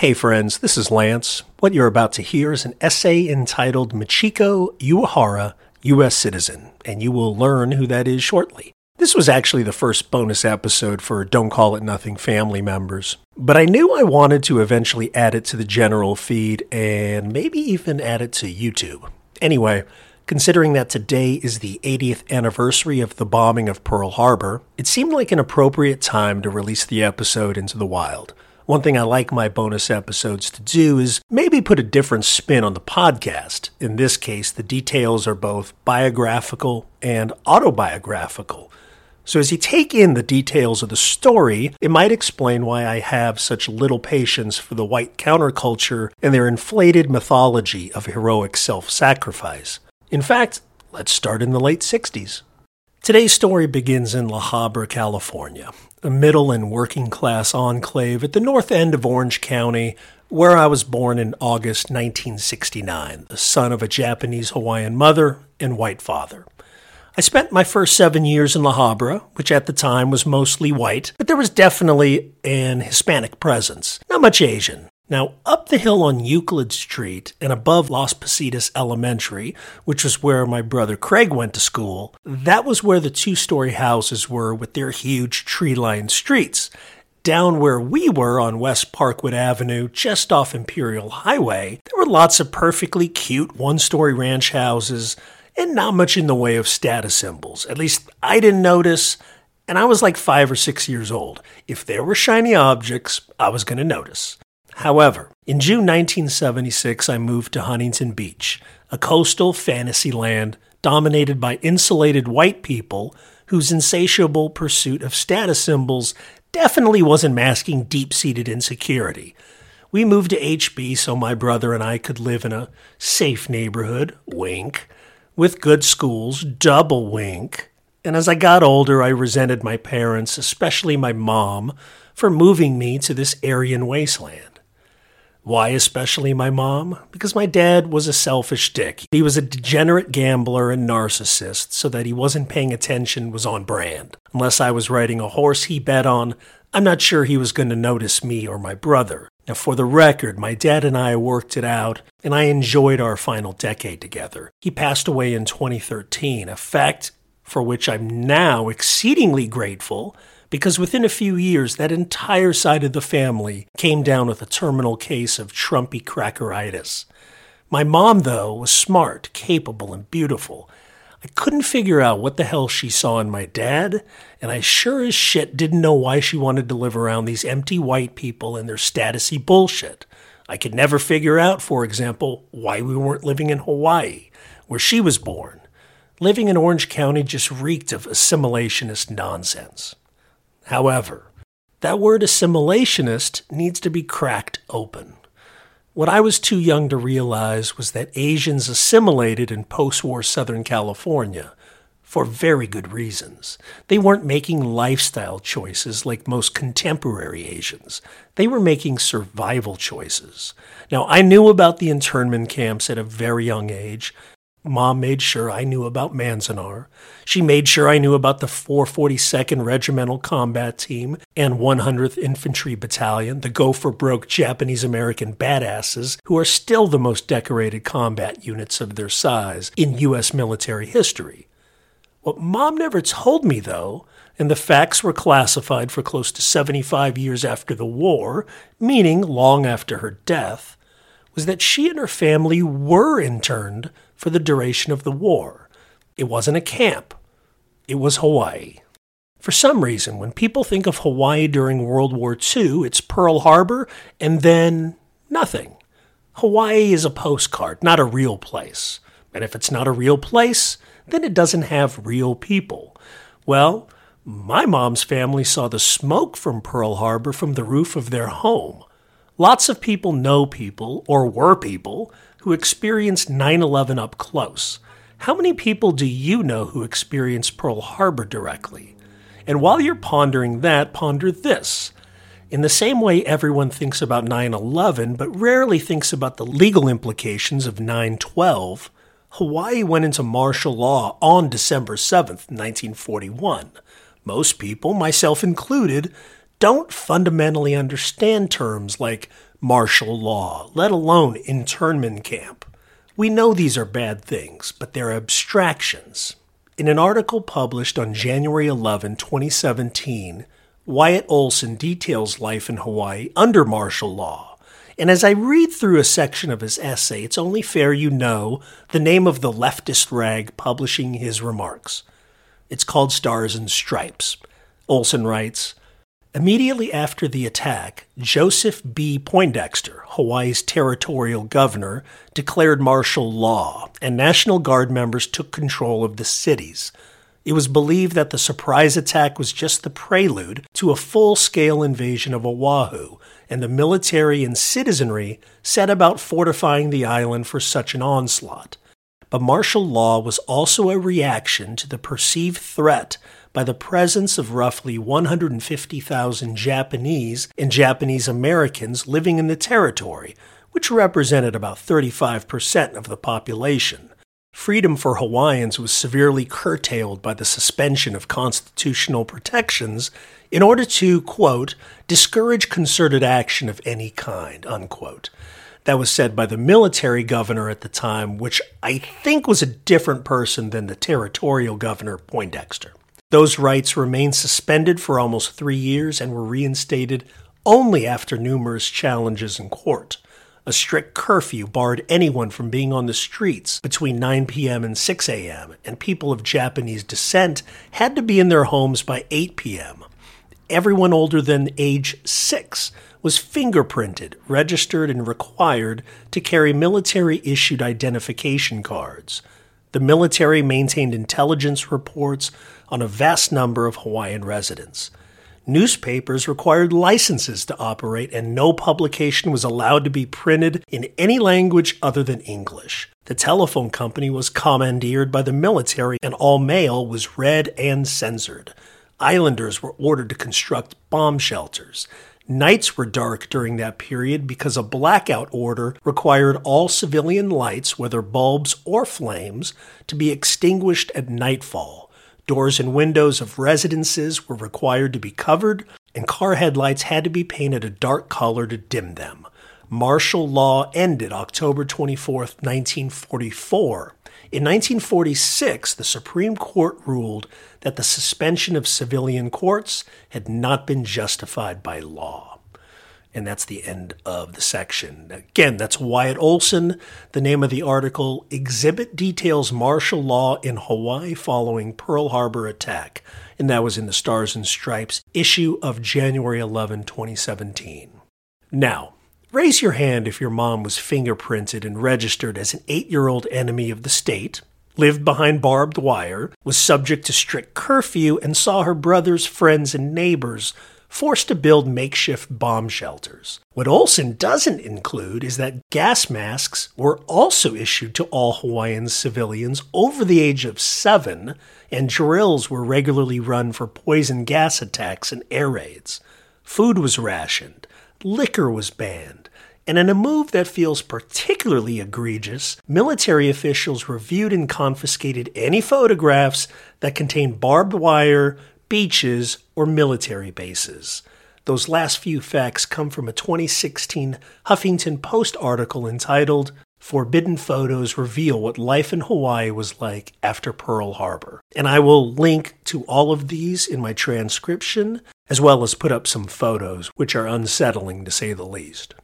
Hey friends, this is Lance. What you're about to hear is an essay entitled Michiko Uehara, U.S. Citizen, and you will learn who that is shortly. This was actually the first bonus episode for Don't Call It Nothing family members, but I knew I wanted to eventually add it to the general feed and maybe even add it to YouTube. Anyway, considering that today is the 80th anniversary of the bombing of Pearl Harbor, it seemed like an appropriate time to release the episode into the wild. One thing I like my bonus episodes to do is maybe put a different spin on the podcast. In this case, the details are both biographical and autobiographical. So, as you take in the details of the story, it might explain why I have such little patience for the white counterculture and their inflated mythology of heroic self sacrifice. In fact, let's start in the late 60s. Today's story begins in La Habra, California, a middle and working class enclave at the north end of Orange County, where I was born in August 1969, the son of a Japanese Hawaiian mother and white father. I spent my first seven years in La Habra, which at the time was mostly white, but there was definitely an Hispanic presence. Not much Asian, now, up the hill on Euclid Street and above Las Positas Elementary, which was where my brother Craig went to school, that was where the two story houses were with their huge tree lined streets. Down where we were on West Parkwood Avenue, just off Imperial Highway, there were lots of perfectly cute one story ranch houses and not much in the way of status symbols. At least I didn't notice, and I was like five or six years old. If there were shiny objects, I was going to notice. However, in June 1976, I moved to Huntington Beach, a coastal fantasy land dominated by insulated white people whose insatiable pursuit of status symbols definitely wasn't masking deep seated insecurity. We moved to HB so my brother and I could live in a safe neighborhood, wink, with good schools, double wink. And as I got older, I resented my parents, especially my mom, for moving me to this Aryan wasteland. Why, especially my mom? Because my dad was a selfish dick. He was a degenerate gambler and narcissist, so that he wasn't paying attention was on brand. Unless I was riding a horse he bet on, I'm not sure he was going to notice me or my brother. Now, for the record, my dad and I worked it out, and I enjoyed our final decade together. He passed away in 2013, a fact for which I'm now exceedingly grateful because within a few years, that entire side of the family came down with a terminal case of Trumpy crackeritis. My mom, though, was smart, capable, and beautiful. I couldn't figure out what the hell she saw in my dad, and I sure as shit didn't know why she wanted to live around these empty white people and their statusy bullshit. I could never figure out, for example, why we weren't living in Hawaii, where she was born. Living in Orange County just reeked of assimilationist nonsense. However, that word assimilationist needs to be cracked open. What I was too young to realize was that Asians assimilated in post war Southern California for very good reasons. They weren't making lifestyle choices like most contemporary Asians. They were making survival choices. Now, I knew about the internment camps at a very young age, Mom made sure I knew about Manzanar. She made sure I knew about the 442nd Regimental Combat Team and 100th Infantry Battalion, the Go for Broke Japanese American badasses who are still the most decorated combat units of their size in U.S. military history. What Mom never told me, though, and the facts were classified for close to 75 years after the war, meaning long after her death, was that she and her family were interned for the duration of the war. It wasn't a camp, it was Hawaii. For some reason, when people think of Hawaii during World War II, it's Pearl Harbor and then nothing. Hawaii is a postcard, not a real place. And if it's not a real place, then it doesn't have real people. Well, my mom's family saw the smoke from Pearl Harbor from the roof of their home. Lots of people know people, or were people, who experienced 9 11 up close. How many people do you know who experienced Pearl Harbor directly? And while you're pondering that, ponder this. In the same way everyone thinks about 9 11, but rarely thinks about the legal implications of 9 12, Hawaii went into martial law on December 7, 1941. Most people, myself included, don't fundamentally understand terms like martial law, let alone internment camp. We know these are bad things, but they're abstractions. In an article published on January 11, 2017, Wyatt Olson details life in Hawaii under martial law. And as I read through a section of his essay, it's only fair you know the name of the leftist rag publishing his remarks. It's called Stars and Stripes. Olson writes Immediately after the attack, Joseph B. Poindexter, Hawaii's territorial governor, declared martial law, and National Guard members took control of the cities. It was believed that the surprise attack was just the prelude to a full scale invasion of Oahu, and the military and citizenry set about fortifying the island for such an onslaught. But martial law was also a reaction to the perceived threat by the presence of roughly 150,000 Japanese and Japanese Americans living in the territory, which represented about 35% of the population. Freedom for Hawaiians was severely curtailed by the suspension of constitutional protections in order to, quote, discourage concerted action of any kind, unquote. That was said by the military governor at the time, which I think was a different person than the territorial governor, Poindexter. Those rights remained suspended for almost three years and were reinstated only after numerous challenges in court. A strict curfew barred anyone from being on the streets between 9 p.m. and 6 a.m., and people of Japanese descent had to be in their homes by 8 p.m. Everyone older than age 6 was fingerprinted, registered, and required to carry military issued identification cards. The military maintained intelligence reports on a vast number of Hawaiian residents. Newspapers required licenses to operate, and no publication was allowed to be printed in any language other than English. The telephone company was commandeered by the military, and all mail was read and censored. Islanders were ordered to construct bomb shelters. Nights were dark during that period because a blackout order required all civilian lights, whether bulbs or flames, to be extinguished at nightfall. Doors and windows of residences were required to be covered, and car headlights had to be painted a dark color to dim them. Martial law ended October 24, 1944. In 1946, the Supreme Court ruled that the suspension of civilian courts had not been justified by law. And that's the end of the section. Again, that's Wyatt Olson. The name of the article Exhibit Details Martial Law in Hawaii Following Pearl Harbor Attack. And that was in the Stars and Stripes issue of January 11, 2017. Now, raise your hand if your mom was fingerprinted and registered as an eight year old enemy of the state, lived behind barbed wire, was subject to strict curfew, and saw her brothers, friends, and neighbors forced to build makeshift bomb shelters. What Olson doesn't include is that gas masks were also issued to all Hawaiian civilians over the age of seven, and drills were regularly run for poison gas attacks and air raids. Food was rationed, liquor was banned, and in a move that feels particularly egregious, military officials reviewed and confiscated any photographs that contained barbed wire, beaches, or military bases. Those last few facts come from a 2016 Huffington Post article entitled Forbidden Photos Reveal What Life in Hawaii Was Like After Pearl Harbor. And I will link to all of these in my transcription, as well as put up some photos, which are unsettling to say the least.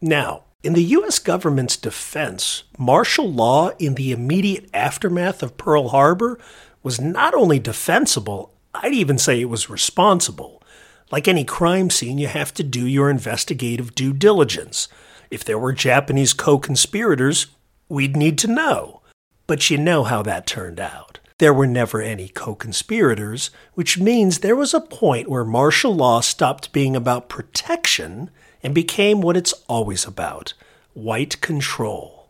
Now, in the U.S. government's defense, martial law in the immediate aftermath of Pearl Harbor was not only defensible, I'd even say it was responsible. Like any crime scene, you have to do your investigative due diligence. If there were Japanese co conspirators, we'd need to know. But you know how that turned out. There were never any co conspirators, which means there was a point where martial law stopped being about protection and became what it's always about white control.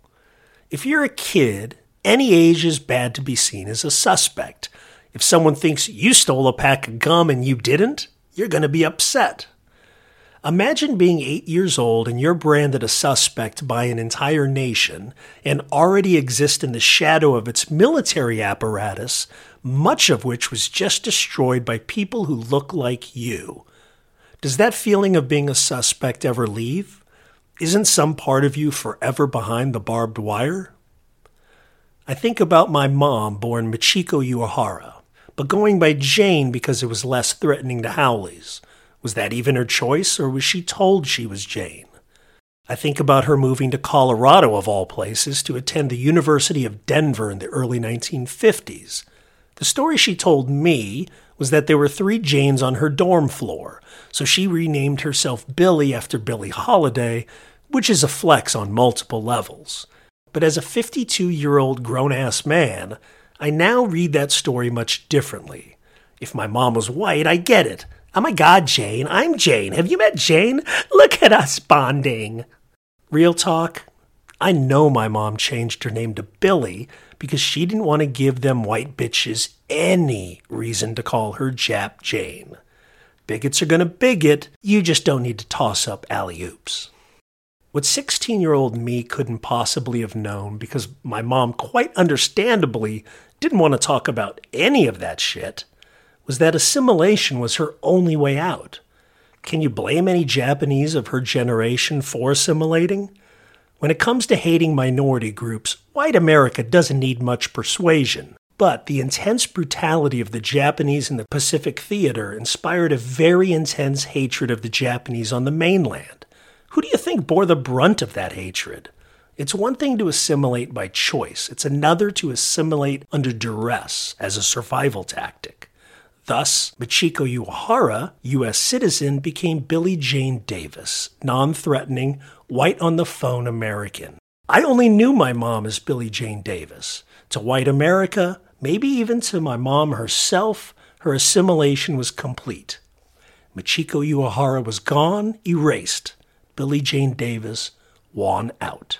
If you're a kid, any age is bad to be seen as a suspect. If someone thinks you stole a pack of gum and you didn't, you're going to be upset. Imagine being eight years old and you're branded a suspect by an entire nation and already exist in the shadow of its military apparatus, much of which was just destroyed by people who look like you. Does that feeling of being a suspect ever leave? Isn't some part of you forever behind the barbed wire? I think about my mom, born Michiko Uehara, but going by Jane because it was less threatening to haoles. Was that even her choice, or was she told she was Jane? I think about her moving to Colorado, of all places, to attend the University of Denver in the early 1950s. The story she told me was that there were three Janes on her dorm floor, so she renamed herself Billie after Billie Holiday, which is a flex on multiple levels. But as a 52 year old grown ass man, I now read that story much differently. If my mom was white, I get it. Oh my god, Jane, I'm Jane. Have you met Jane? Look at us bonding. Real talk, I know my mom changed her name to Billie because she didn't want to give them white bitches any reason to call her Jap Jane. Bigots are going to bigot, you just don't need to toss up alley oops. What 16 year old me couldn't possibly have known because my mom quite understandably didn't want to talk about any of that shit was that assimilation was her only way out. Can you blame any Japanese of her generation for assimilating? When it comes to hating minority groups, white America doesn't need much persuasion. But the intense brutality of the Japanese in the Pacific Theater inspired a very intense hatred of the Japanese on the mainland. Who do you think bore the brunt of that hatred? It's one thing to assimilate by choice, it's another to assimilate under duress as a survival tactic. Thus, Michiko Uehara, U.S. citizen, became Billie Jane Davis, non threatening, white on the phone American. I only knew my mom as Billie Jane Davis. To white America, maybe even to my mom herself, her assimilation was complete. Michiko Uehara was gone, erased. Billie Jane Davis, won out.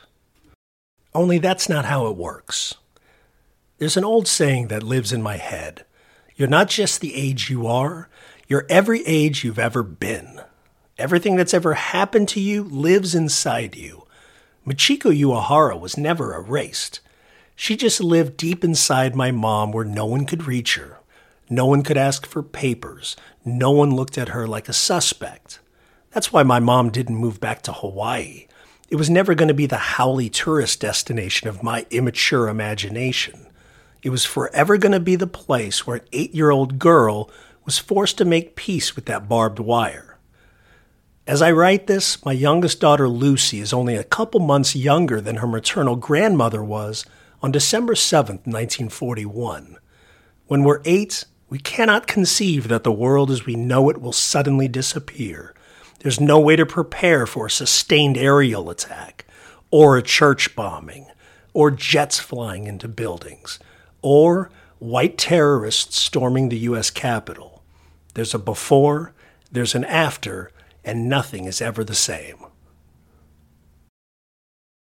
Only that's not how it works. There's an old saying that lives in my head You're not just the age you are, you're every age you've ever been. Everything that's ever happened to you lives inside you. Michiko Uehara was never erased. She just lived deep inside my mom where no one could reach her. No one could ask for papers. No one looked at her like a suspect. That's why my mom didn't move back to Hawaii. It was never going to be the haole tourist destination of my immature imagination. It was forever going to be the place where an eight year old girl was forced to make peace with that barbed wire. As I write this, my youngest daughter Lucy is only a couple months younger than her maternal grandmother was on December 7, 1941. When we're eight, we cannot conceive that the world as we know it will suddenly disappear. There's no way to prepare for a sustained aerial attack, or a church bombing, or jets flying into buildings, or white terrorists storming the U.S. Capitol. There's a before, there's an after, and nothing is ever the same.